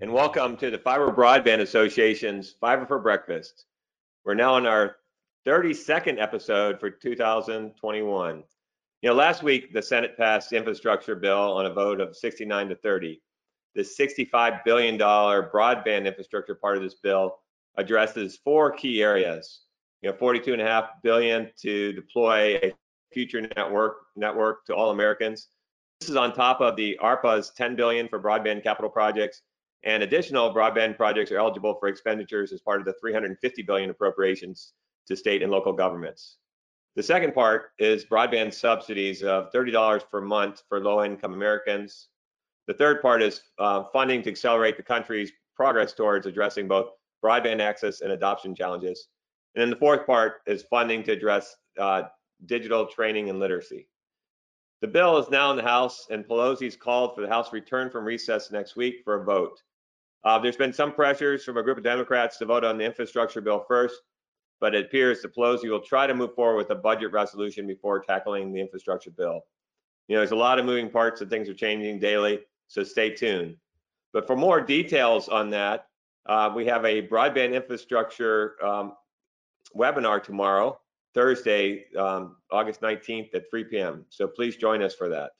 and welcome to the Fiber Broadband Association's Fiber for Breakfast. We're now on our 32nd episode for 2021. You know, last week the Senate passed the infrastructure bill on a vote of 69 to 30. The $65 billion broadband infrastructure part of this bill addresses four key areas. You know, 42.5 billion to deploy a future network network to all Americans. This is on top of the ARPA's 10 billion for broadband capital projects and additional broadband projects are eligible for expenditures as part of the 350 billion appropriations to state and local governments. The second part is broadband subsidies of $30 per month for low-income Americans. The third part is uh, funding to accelerate the country's progress towards addressing both broadband access and adoption challenges. And then the fourth part is funding to address uh, digital training and literacy. The bill is now in the House, and Pelosi's called for the House return from recess next week for a vote. Uh, there's been some pressures from a group of Democrats to vote on the infrastructure bill first, but it appears that Pelosi will try to move forward with a budget resolution before tackling the infrastructure bill. You know, there's a lot of moving parts and things are changing daily, so stay tuned. But for more details on that, uh, we have a broadband infrastructure um, webinar tomorrow, Thursday, um, August 19th at 3 p.m. So please join us for that.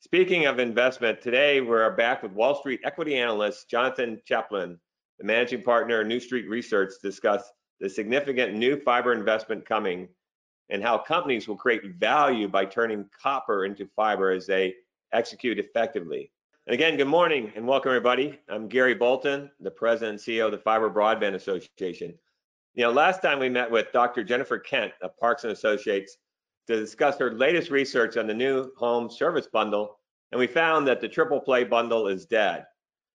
Speaking of investment, today we're back with Wall Street equity analyst Jonathan Chaplin, the managing partner of New Street Research, to discuss the significant new fiber investment coming and how companies will create value by turning copper into fiber as they execute effectively. And again, good morning and welcome everybody. I'm Gary Bolton, the president and CEO of the Fiber Broadband Association. You know, last time we met with Dr. Jennifer Kent of Parks and Associates to discuss her latest research on the new home service bundle, and we found that the triple play bundle is dead.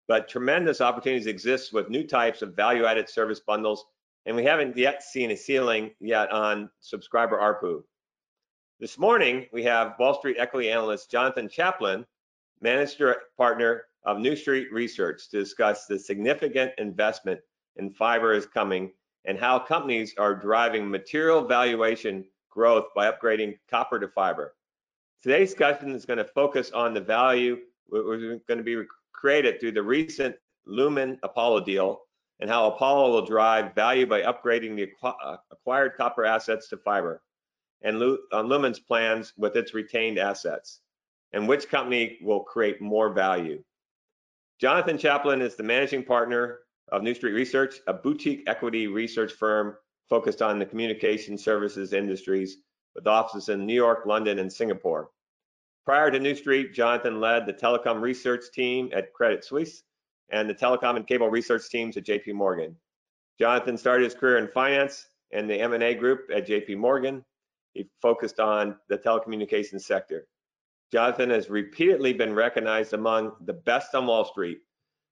But tremendous opportunities exist with new types of value-added service bundles, and we haven't yet seen a ceiling yet on subscriber ARPU. This morning, we have Wall Street equity analyst Jonathan Chaplin, manager partner of New Street Research, to discuss the significant investment in fiber is coming and how companies are driving material valuation growth by upgrading copper to fiber. Today's discussion is going to focus on the value we're going to be created through the recent Lumen Apollo deal and how Apollo will drive value by upgrading the uh, acquired copper assets to fiber and uh, Lumen's plans with its retained assets and which company will create more value. Jonathan Chaplin is the managing partner of New Street Research, a boutique equity research firm focused on the communication services industries with offices in New York, London, and Singapore. Prior to New Street, Jonathan led the telecom research team at Credit Suisse and the telecom and cable research teams at JP Morgan. Jonathan started his career in finance and the M&A group at JP Morgan. He focused on the telecommunications sector. Jonathan has repeatedly been recognized among the best on Wall Street,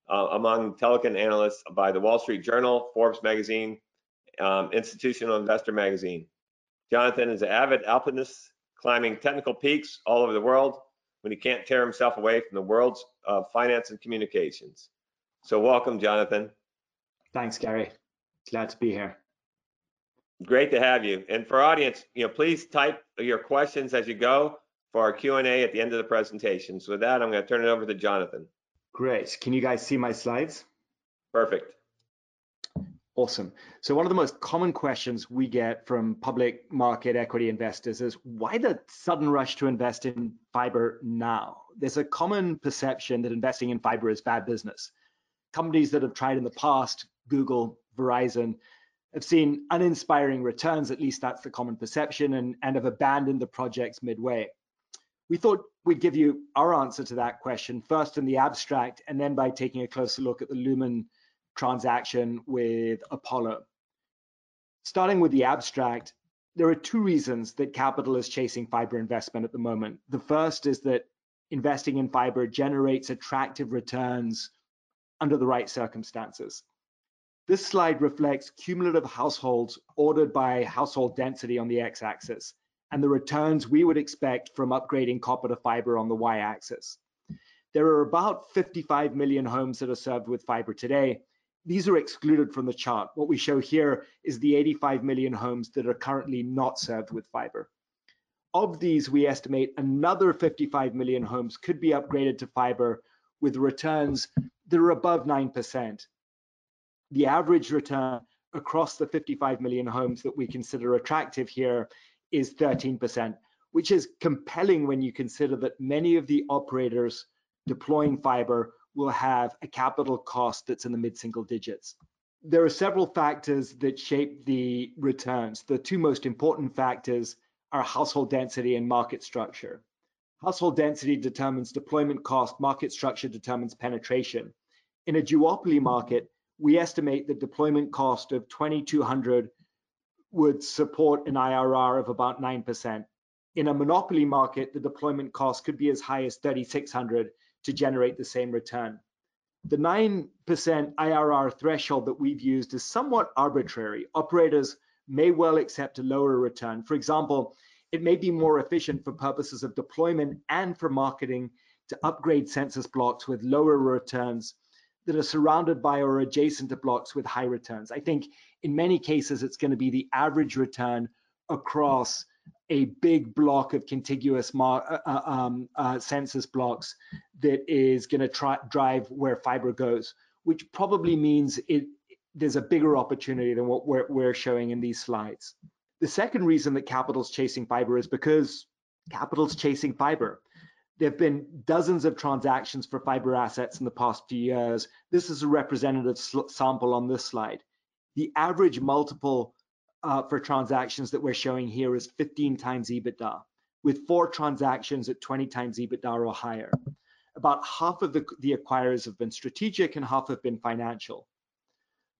uh, among telecom analysts by the Wall Street Journal, Forbes magazine, um, Institutional Investor Magazine. Jonathan is an avid alpinist, climbing technical peaks all over the world when he can't tear himself away from the world's uh, finance and communications. So welcome, Jonathan. Thanks, Gary. Glad to be here. Great to have you. And for audience, you know, please type your questions as you go for our Q&A at the end of the presentation. So with that, I'm going to turn it over to Jonathan. Great. Can you guys see my slides? Perfect. Awesome. So one of the most common questions we get from public market equity investors is why the sudden rush to invest in fiber now? There's a common perception that investing in fiber is bad business. Companies that have tried in the past, Google, Verizon, have seen uninspiring returns, at least that's the common perception, and, and have abandoned the projects midway. We thought we'd give you our answer to that question, first in the abstract, and then by taking a closer look at the Lumen transaction with Apollo. Starting with the abstract, there are two reasons that capital is chasing fiber investment at the moment. The first is that investing in fiber generates attractive returns under the right circumstances. This slide reflects cumulative households ordered by household density on the x-axis and the returns we would expect from upgrading copper to fiber on the y-axis. There are about 55 million homes that are served with fiber today. These are excluded from the chart. What we show here is the 85 million homes that are currently not served with fiber. Of these, we estimate another 55 million homes could be upgraded to fiber with returns that are above 9%. The average return across the 55 million homes that we consider attractive here is 13%, which is compelling when you consider that many of the operators deploying fiber will have a capital cost that's in the mid-single digits. There are several factors that shape the returns. The two most important factors are household density and market structure. Household density determines deployment cost, market structure determines penetration. In a duopoly market, we estimate the deployment cost of 2200 would support an IRR of about 9%. In a monopoly market, the deployment cost could be as high as 3600 to generate the same return. The 9% IRR threshold that we've used is somewhat arbitrary. Operators may well accept a lower return. For example, it may be more efficient for purposes of deployment and for marketing to upgrade census blocks with lower returns that are surrounded by or adjacent to blocks with high returns. I think in many cases, it's going to be the average return across a big block of contiguous uh, uh, um, uh, census blocks that is going to drive where fiber goes, which probably means it, there's a bigger opportunity than what we're, we're showing in these slides. The second reason that capital's chasing fiber is because capital's chasing fiber. There have been dozens of transactions for fiber assets in the past few years. This is a representative sample on this slide. The average multiple uh, for transactions that we're showing here is 15 times EBITDA, with four transactions at 20 times EBITDA or higher. About half of the, the acquirers have been strategic and half have been financial.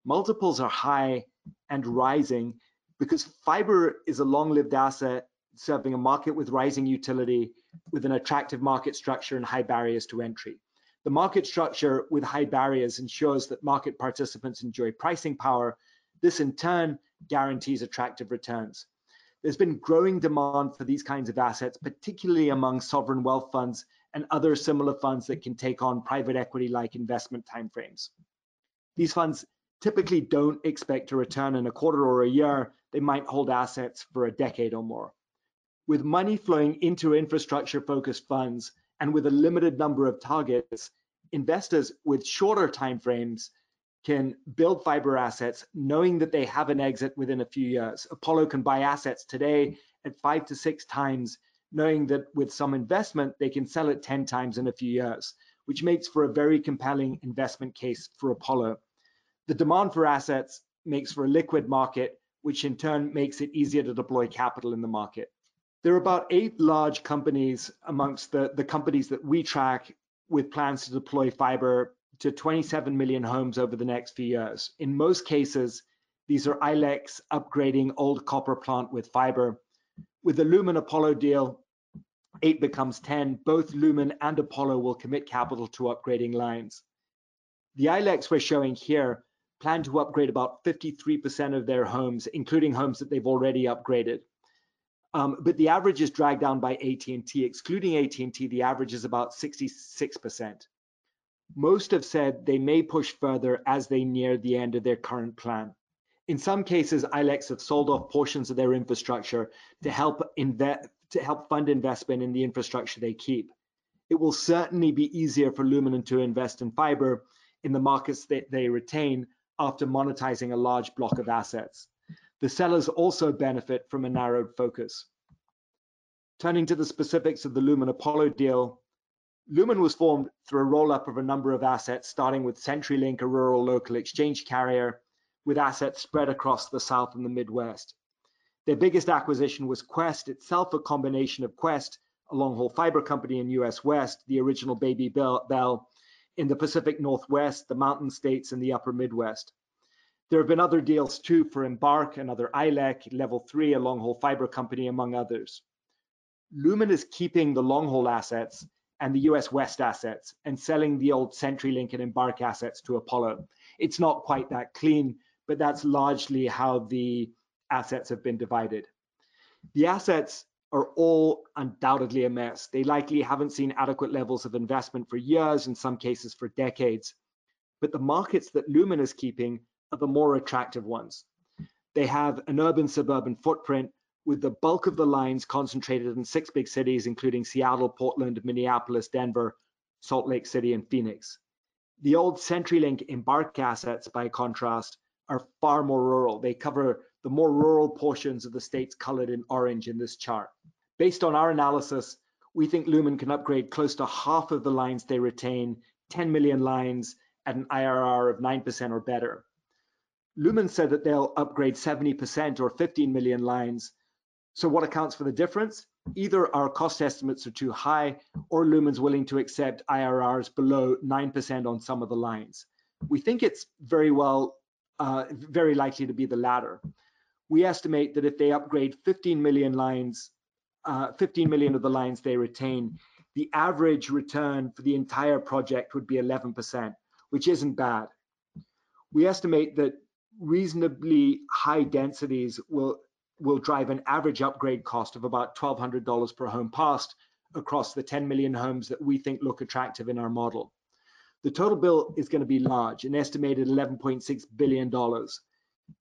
Multiples are high and rising because fiber is a long-lived asset serving a market with rising utility, with an attractive market structure and high barriers to entry. The market structure with high barriers ensures that market participants enjoy pricing power. This in turn guarantees attractive returns. There's been growing demand for these kinds of assets, particularly among sovereign wealth funds and other similar funds that can take on private equity-like investment timeframes. These funds typically don't expect a return in a quarter or a year, they might hold assets for a decade or more. With money flowing into infrastructure focused funds and with a limited number of targets, investors with shorter timeframes can build fiber assets knowing that they have an exit within a few years. Apollo can buy assets today at five to six times, knowing that with some investment, they can sell it 10 times in a few years, which makes for a very compelling investment case for Apollo. The demand for assets makes for a liquid market, which in turn makes it easier to deploy capital in the market. There are about eight large companies amongst the, the companies that we track with plans to deploy fiber to 27 million homes over the next few years. In most cases, these are ILECs upgrading old copper plant with fiber. With the Lumen Apollo deal, eight becomes 10. Both Lumen and Apollo will commit capital to upgrading lines. The ILECs we're showing here plan to upgrade about 53% of their homes, including homes that they've already upgraded. Um, but the average is dragged down by AT&T. Excluding AT&T, the average is about 66%. Most have said they may push further as they near the end of their current plan. In some cases, ILECs have sold off portions of their infrastructure to help to help fund investment in the infrastructure they keep. It will certainly be easier for Lumen to invest in fiber in the markets that they retain after monetizing a large block of assets. The sellers also benefit from a narrowed focus. Turning to the specifics of the Lumen Apollo deal, Lumen was formed through a roll-up of a number of assets, starting with CenturyLink, a rural local exchange carrier, with assets spread across the South and the Midwest. Their biggest acquisition was Qwest, itself a combination of Qwest, a long-haul fiber company in US West, the original Baby Bell, in the Pacific Northwest, the Mountain States, and the Upper Midwest. There have been other deals too for Embarq, another ILEC, Level 3, a long-haul fiber company, among others. Lumen is keeping the long-haul assets and the US West assets and selling the old CenturyLink and Embarq assets to Apollo. It's not quite that clean, but that's largely how the assets have been divided. The assets are all undoubtedly a mess. They likely haven't seen adequate levels of investment for years, in some cases for decades. But the markets that Lumen is keeping are the more attractive ones. They have an urban suburban footprint with the bulk of the lines concentrated in six big cities, including Seattle, Portland, Minneapolis, Denver, Salt Lake City, and Phoenix. The old CenturyLink Embarq assets, by contrast, are far more rural. They cover the more rural portions of the states colored in orange in this chart. Based on our analysis, we think Lumen can upgrade close to half of the lines they retain, 10 million lines at an IRR of 9% or better. Lumen said that they'll upgrade 70% or 15 million lines. So what accounts for the difference? Either our cost estimates are too high or Lumen's willing to accept IRRs below 9% on some of the lines. We think it's very well, uh, very likely to be the latter we estimate that if they upgrade 15 million lines, uh, 15 million of the lines they retain, the average return for the entire project would be 11%, which isn't bad. We estimate that reasonably high densities will will drive an average upgrade cost of about $1,200 per home passed across the 10 million homes that we think look attractive in our model. The total bill is going to be large, an estimated $11.6 billion.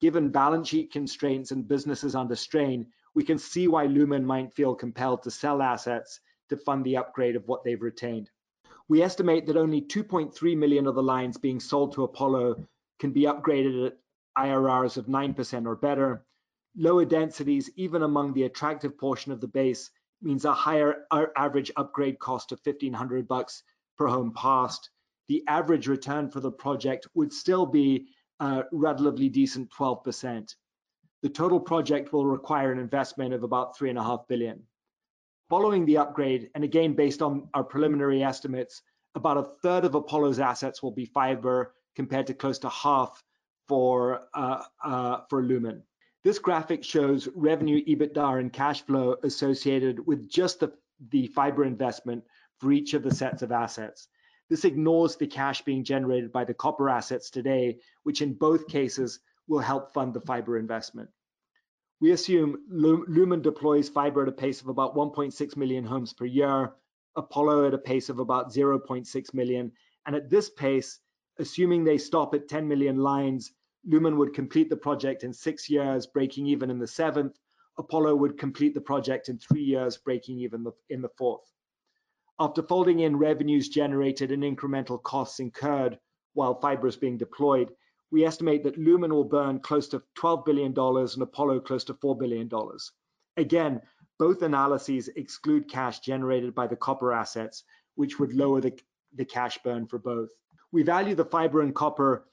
Given balance sheet constraints and businesses under strain, we can see why Lumen might feel compelled to sell assets to fund the upgrade of what they've retained. We estimate that only 2.3 million of the lines being sold to Apollo can be upgraded at IRRs of 9% or better. Lower densities, even among the attractive portion of the base, means a higher average upgrade cost of 1500 bucks per home passed. The average return for the project would still be a relatively decent 12%. The total project will require an investment of about three and a half billion. Following the upgrade, and again based on our preliminary estimates, about a third of Apollo's assets will be fiber compared to close to half for uh, uh, for Lumen. This graphic shows revenue, EBITDA, and cash flow associated with just the, the fiber investment for each of the sets of assets. This ignores the cash being generated by the copper assets today, which in both cases will help fund the fiber investment. We assume Lumen deploys fiber at a pace of about 1.6 million homes per year, Apollo at a pace of about 0.6 million, and at this pace, assuming they stop at 10 million lines, Lumen would complete the project in six years, breaking even in the seventh. Apollo would complete the project in three years, breaking even in the fourth. After folding in revenues generated and incremental costs incurred while fiber is being deployed, we estimate that Lumen will burn close to $12 billion and Apollo close to $4 billion. Again, both analyses exclude cash generated by the copper assets, which would lower the, the cash burn for both. We value the fiber and copper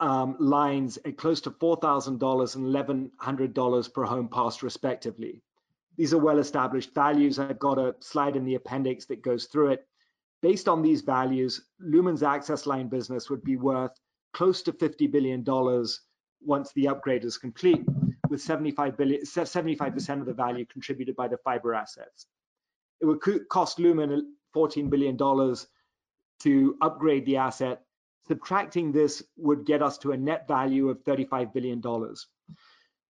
um, lines at close to $4,000 and $1,100 per home passed respectively. These are well-established values. I've got a slide in the appendix that goes through it. Based on these values, Lumen's access line business would be worth close to $50 billion once the upgrade is complete, with 75 billion, 75% of the value contributed by the fiber assets. It would cost Lumen $14 billion to upgrade the asset. Subtracting this would get us to a net value of $35 billion.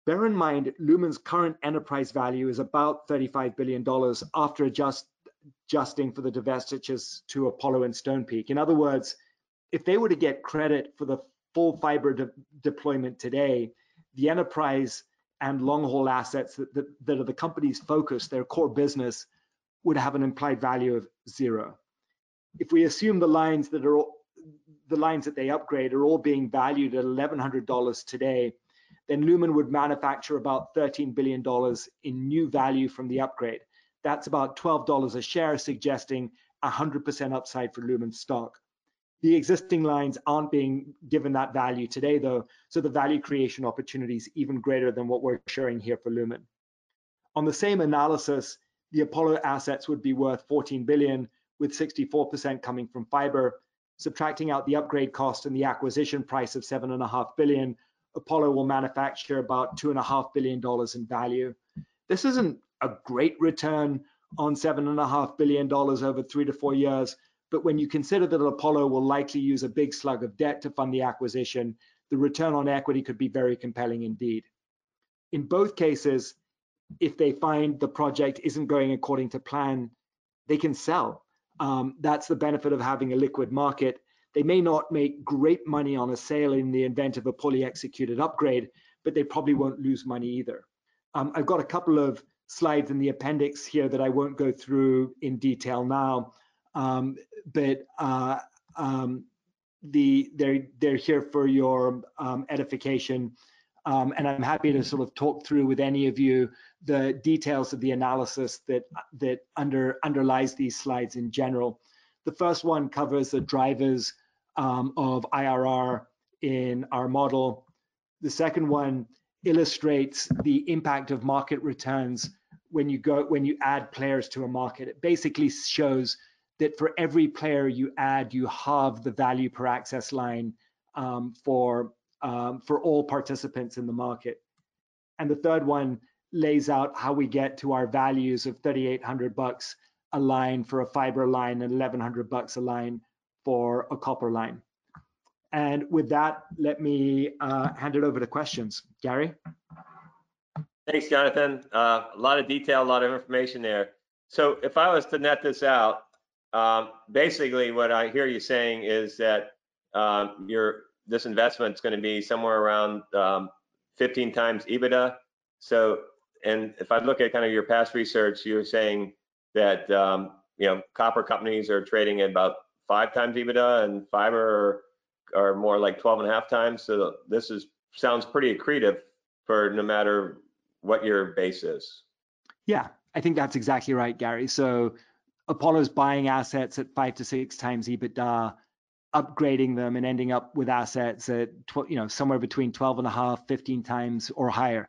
Bear in mind, Lumen's current enterprise value is about $35 billion after adjust, adjusting for the divestitures to Apollo and Stonepeak. In other words, if they were to get credit for the full fiber de deployment today, the enterprise and long haul assets that, that, that are the company's focus, their core business, would have an implied value of zero. If we assume the lines that are the lines that they upgrade are all being valued at $1,100 today, then Lumen would manufacture about $13 billion in new value from the upgrade. That's about $12 a share, suggesting 100% upside for Lumen stock. The existing lines aren't being given that value today, though, so the value creation opportunity is even greater than what we're showing here for Lumen. On the same analysis, the Apollo assets would be worth 14 billion, with 64% coming from fiber. Subtracting out the upgrade cost and the acquisition price of 7.5 billion, Apollo will manufacture about $2.5 billion in value. This isn't a great return on $7.5 billion over three to four years, But when you consider that Apollo will likely use a big slug of debt to fund the acquisition, the return on equity could be very compelling indeed. In both cases, if they find the project isn't going according to plan, they can sell. Um, that's the benefit of having a liquid market. They may not make great money on a sale in the event of a poorly executed upgrade, but they probably won't lose money either. Um, I've got a couple of slides in the appendix here that I won't go through in detail now, um, but uh, um, the they're they're here for your um, edification, um, and I'm happy to sort of talk through with any of you the details of the analysis that that under underlies these slides in general. The first one covers the drivers um, of IRR in our model. The second one illustrates the impact of market returns when you go when you add players to a market. It basically shows that for every player you add, you halve the value per access line um, for um, for all participants in the market. And the third one lays out how we get to our values of 3,800 bucks a line for a fiber line and 1,100 bucks a line for a copper line. And with that, let me uh, hand it over to questions. Gary? Thanks, Jonathan. Uh, a lot of detail, a lot of information there. So if I was to net this out, um, basically what I hear you saying is that um, your this investment is going to be somewhere around um, 15 times EBITDA. So, and if I look at kind of your past research, you're saying that um, you know copper companies are trading at about five times EBITDA, and fiber are, are more like 12 and a half times. So this is sounds pretty accretive for no matter what your base is. Yeah, I think that's exactly right, Gary. So Apollo's buying assets at five to six times EBITDA, upgrading them and ending up with assets at you know somewhere between 12 and a half, 15 times or higher.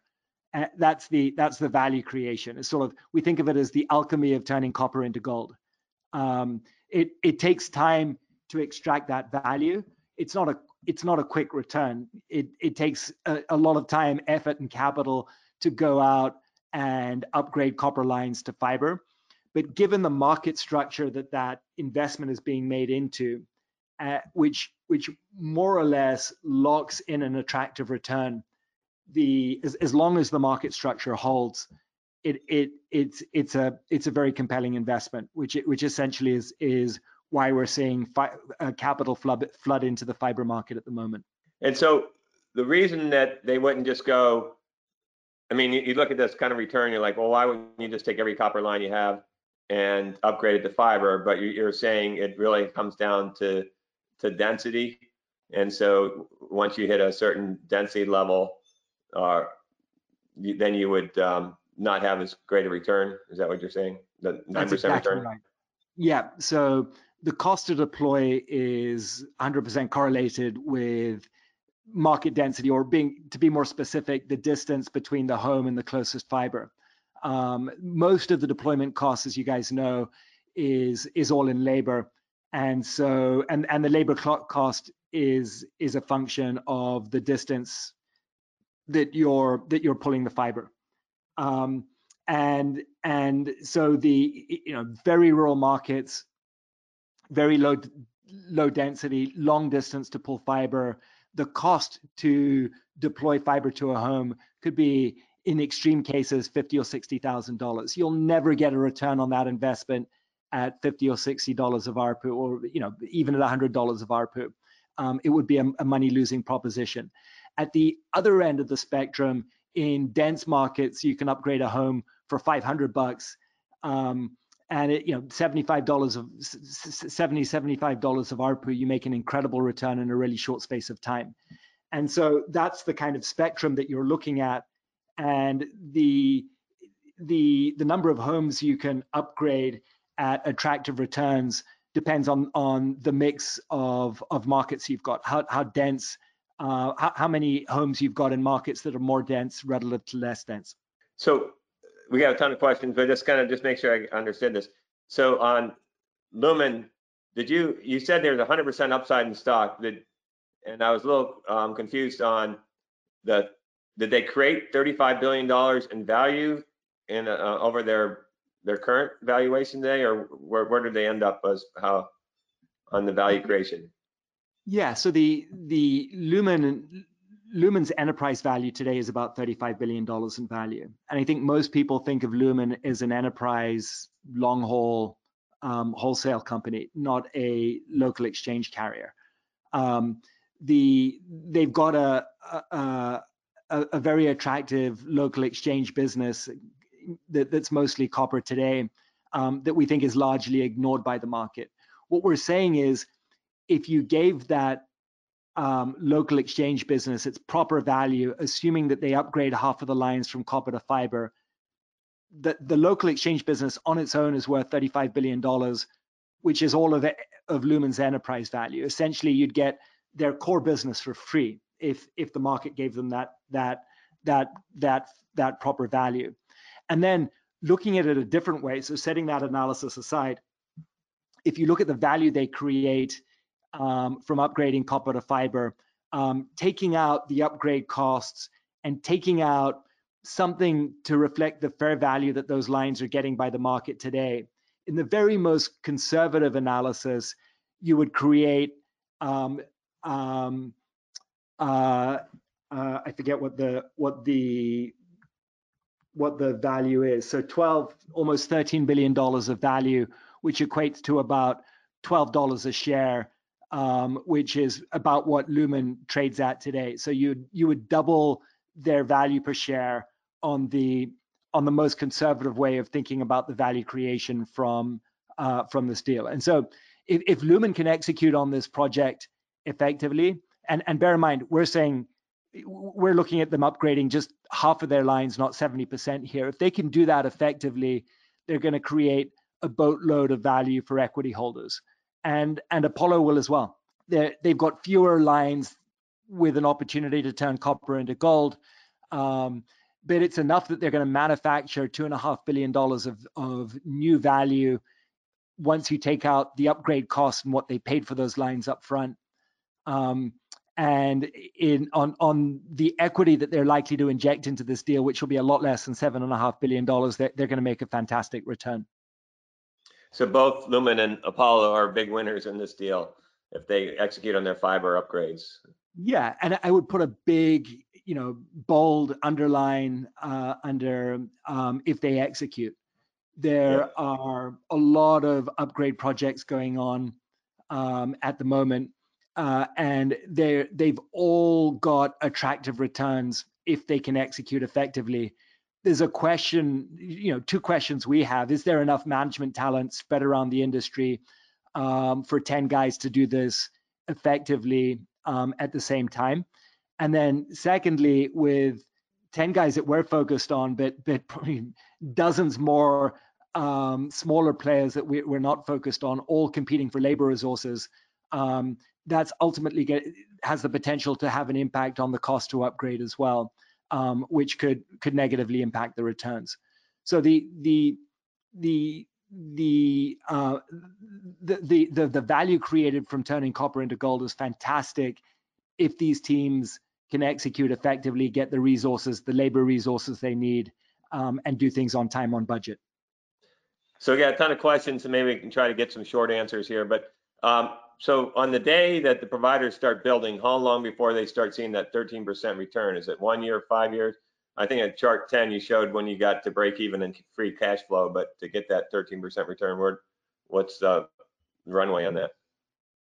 And that's the that's the value creation. It's sort of we think of it as the alchemy of turning copper into gold. Um, it it takes time to extract that value. It's not a it's not a quick return. It it takes a, a lot of time, effort, and capital to go out and upgrade copper lines to fiber. But given the market structure that that investment is being made into, uh, which which more or less locks in an attractive return, the as, as long as the market structure holds, it it it's it's a it's a very compelling investment, which which essentially is is why we're seeing fi- uh, capital flood flood into the fiber market at the moment. And so the reason that they wouldn't just go, I mean, you, you look at this kind of return, you're like, well, why wouldn't you just take every copper line you have and upgrade it to fiber? But you're saying it really comes down to to density, and so once you hit a certain density level, uh, you, then you would um, not have as great a return. Is that what you're saying? The nine percent exactly return. Right. Yeah. So the cost to deploy is 100% correlated with market density, or being to be more specific, the distance between the home and the closest fiber. Um, most of the deployment costs, as you guys know, is is all in labor, and so and and the labor cost is is a function of the distance that you're that you're pulling the fiber. Um, and and so the you know very rural markets very low low density, long distance to pull fiber. The cost to deploy fiber to a home could be, in extreme cases, fifty or sixty thousand dollars. You'll never get a return on that investment at fifty or sixty dollars of ARPU, or you know even at hundred dollars of ARPU. Um, it would be a, a money losing proposition. At the other end of the spectrum, in dense markets, you can upgrade a home for 500 bucks. Um, and it, you know, $75 of 70, $75 of ARPU, you make an incredible return in a really short space of time. And so that's the kind of spectrum that you're looking at. And the the the number of homes you can upgrade at attractive returns depends on on the mix of of markets you've got, how how dense, uh, how, how many homes you've got in markets that are more dense relative to less dense. So we got a ton of questions, but just kind of just make sure I understood this. So on Lumen, did you you said there's 100% upside in stock? Did and I was a little um, confused on the did they create 35 billion dollars in value in uh, over their their current valuation today, or where where did they end up as how? on the value creation? Yeah, so the the Lumen Lumen's enterprise value today is about $35 billion in value. And I think most people think of Lumen as an enterprise long haul um, wholesale company, not a local exchange carrier. Um, the they've got a, a, a, a very attractive local exchange business that, that's mostly copper today um, that we think is largely ignored by the market. What we're saying is if you gave that um, local exchange business its proper value, assuming that they upgrade half of the lines from copper to fiber, the, the local exchange business on its own is worth $35 billion, which is all of, it, of Lumen's enterprise value. Essentially, you'd get their core business for free if if the market gave them that that that that that proper value. And then looking at it a different way, so setting that analysis aside, if you look at the value they create um, from upgrading copper to fiber, um, taking out the upgrade costs and taking out something to reflect the fair value that those lines are getting by the market today. In the very most conservative analysis, you would create um, um, uh, uh, I forget what the what the what the value is. So 12, almost 13 billion dollars of value, which equates to about 12 dollars a share, um, which is about what Lumen trades at today. So you you would double their value per share on the on the most conservative way of thinking about the value creation from uh, from this deal. And so if, if Lumen can execute on this project effectively, and, and bear in mind, we're saying we're looking at them upgrading just half of their lines, not 70% here. If they can do that effectively, they're going to create a boatload of value for equity holders. And and Apollo will as well. they they've got fewer lines with an opportunity to turn copper into gold. Um, but it's enough that they're going to manufacture two and a half billion dollars of, of new value once you take out the upgrade costs and what they paid for those lines up front. Um, and in on on the equity that they're likely to inject into this deal, which will be a lot less than seven and a half billion dollars, they're, they're going to make a fantastic return. So both Lumen and Apollo are big winners in this deal if they execute on their fiber upgrades. Yeah, and I would put a big, you know, bold underline uh, under um, if they execute. There yeah. are a lot of upgrade projects going on um, at the moment uh, and they they've all got attractive returns if they can execute effectively. There's a question, you know, two questions we have: Is there enough management talent spread around the industry um, for ten guys to do this effectively um, at the same time? And then, secondly, with 10 guys that we're focused on, but but probably dozens more um, smaller players that we, are not focused on, all competing for labor resources. Um, that's ultimately get, has the potential to have an impact on the cost to upgrade as well, um, which could could negatively impact the returns. So the the the the, uh, the the the value created from turning copper into gold is fantastic if these teams can execute effectively, get the resources, the labor resources they need, um, and do things on time on budget. So we got a ton of questions, and maybe we can try to get some short answers here. But um, so on the day that the providers start building, how long before they start seeing that 13% return? Is it one year, five years? I think at chart 10, you showed when you got to break even and free cash flow, but to get that 13% return, what's the runway on that?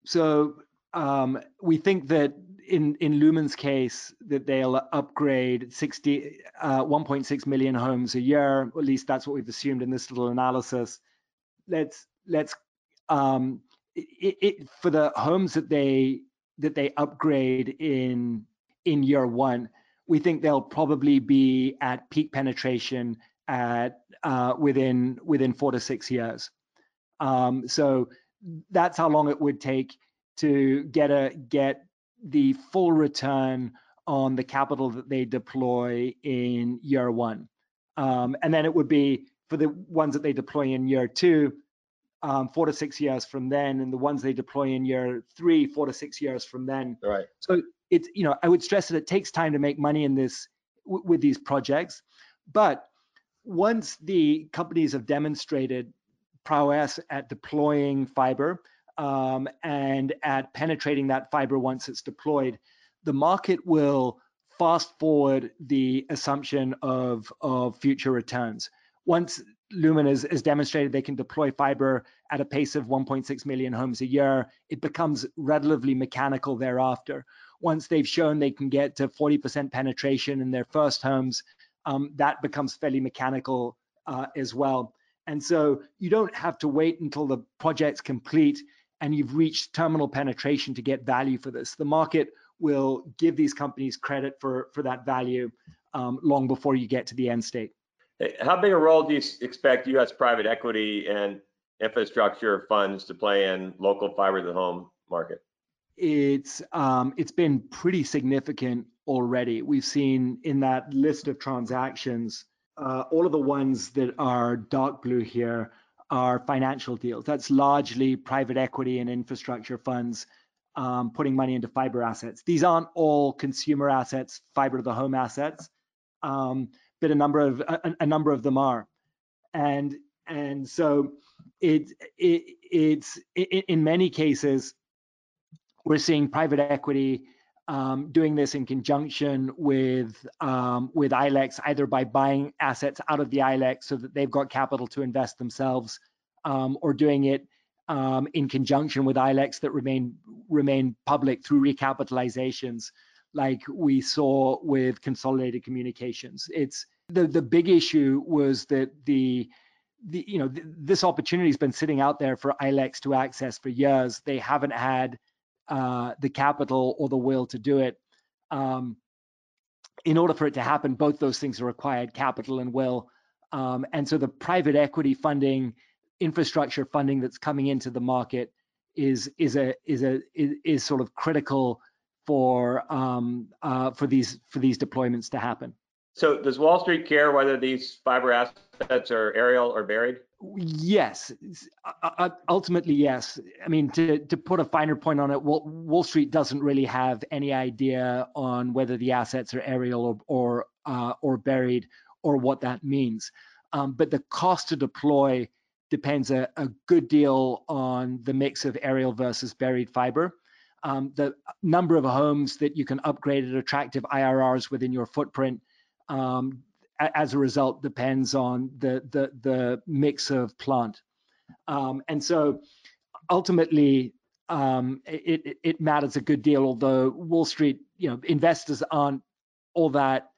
So um, we think that in in Lumen's case that they'll upgrade 60 uh, 1.6 million homes a year. At least that's what we've assumed in this little analysis. Let's let's um, it, it, for the homes that they that they upgrade in in year one, we think they'll probably be at peak penetration at uh, within within four to six years. Um, so that's how long it would take to get a get the full return on the capital that they deploy in year one. Um, and then it would be for the ones that they deploy in year two, um, four to six years from then, and the ones they deploy in year three, four to six years from then. Right. So it's you know I would stress that it takes time to make money in this with these projects, but once the companies have demonstrated prowess at deploying fiber, um, and at penetrating that fiber once it's deployed, the market will fast forward the assumption of, of future returns. Once Lumen has, has, demonstrated they can deploy fiber at a pace of 1.6 million homes a year, it becomes relatively mechanical thereafter. Once they've shown they can get to 40% penetration in their first homes, um, that becomes fairly mechanical uh, as well. And so you don't have to wait until the project's complete and you've reached terminal penetration to get value for this. The market will give these companies credit for, for that value um, long before you get to the end state. How big a role do you expect U.S. private equity and infrastructure funds to play in local fiber to the home market? It's um, it's been pretty significant already. We've seen in that list of transactions, uh, all of the ones that are dark blue here are financial deals. That's largely private equity and infrastructure funds um, putting money into fiber assets. These aren't all consumer assets, fiber to the home assets, um, but a number of a, a, number of them are, and and so it, it it's it, in many cases we're seeing private equity um, doing this in conjunction with um, with ILECs, either by buying assets out of the ILEC so that they've got capital to invest themselves, um, or doing it um, in conjunction with ILECs that remain remain public through recapitalizations, like we saw with Consolidated Communications. It's the the big issue was that the the you know th this opportunity has been sitting out there for ILECs to access for years. They haven't had uh, the capital or the will to do it. Um, in order for it to happen, both those things are required, capital and will. Um, and so the private equity funding, infrastructure funding that's coming into the market is is a is a is, is sort of critical for um, uh, for these for these deployments to happen. So does Wall Street care whether these fiber assets are aerial or buried? Yes, uh, uh, ultimately yes. I mean, to to put a finer point on it, Wall, Wall Street doesn't really have any idea on whether the assets are aerial or or uh, or buried or what that means. Um, but the cost to deploy depends a, a, good deal on the mix of aerial versus buried fiber. Um, the number of homes that you can upgrade at attractive IRRs within your footprint um, as a result depends on the the, the mix of plant. Um, and so ultimately um, it, it matters a good deal, although Wall Street, you know, investors aren't all that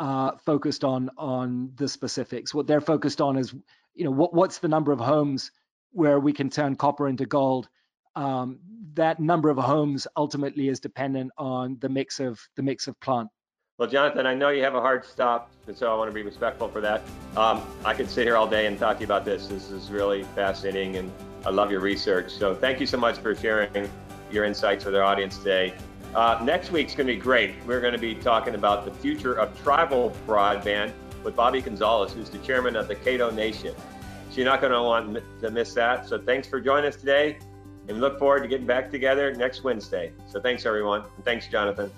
uh, focused on on the specifics. What they're focused on is, you know, what, what's the number of homes where we can turn copper into gold. Um, that number of homes ultimately is dependent on the mix of the mix of plant. Well, Jonathan, I know you have a hard stop, and so I want to be respectful for that. Um, I could sit here all day and talk to you about this. This is really fascinating, and I love your research. So thank you so much for sharing your insights with our audience today. Uh, next week's going to be great. We're going to be talking about the future of tribal broadband with Bobby Gonzalez, who's the chairman of the Caddo Nation. So you're not going to want to miss that. So thanks for joining us today, and look forward to getting back together next Wednesday. So thanks, everyone, and thanks, Jonathan.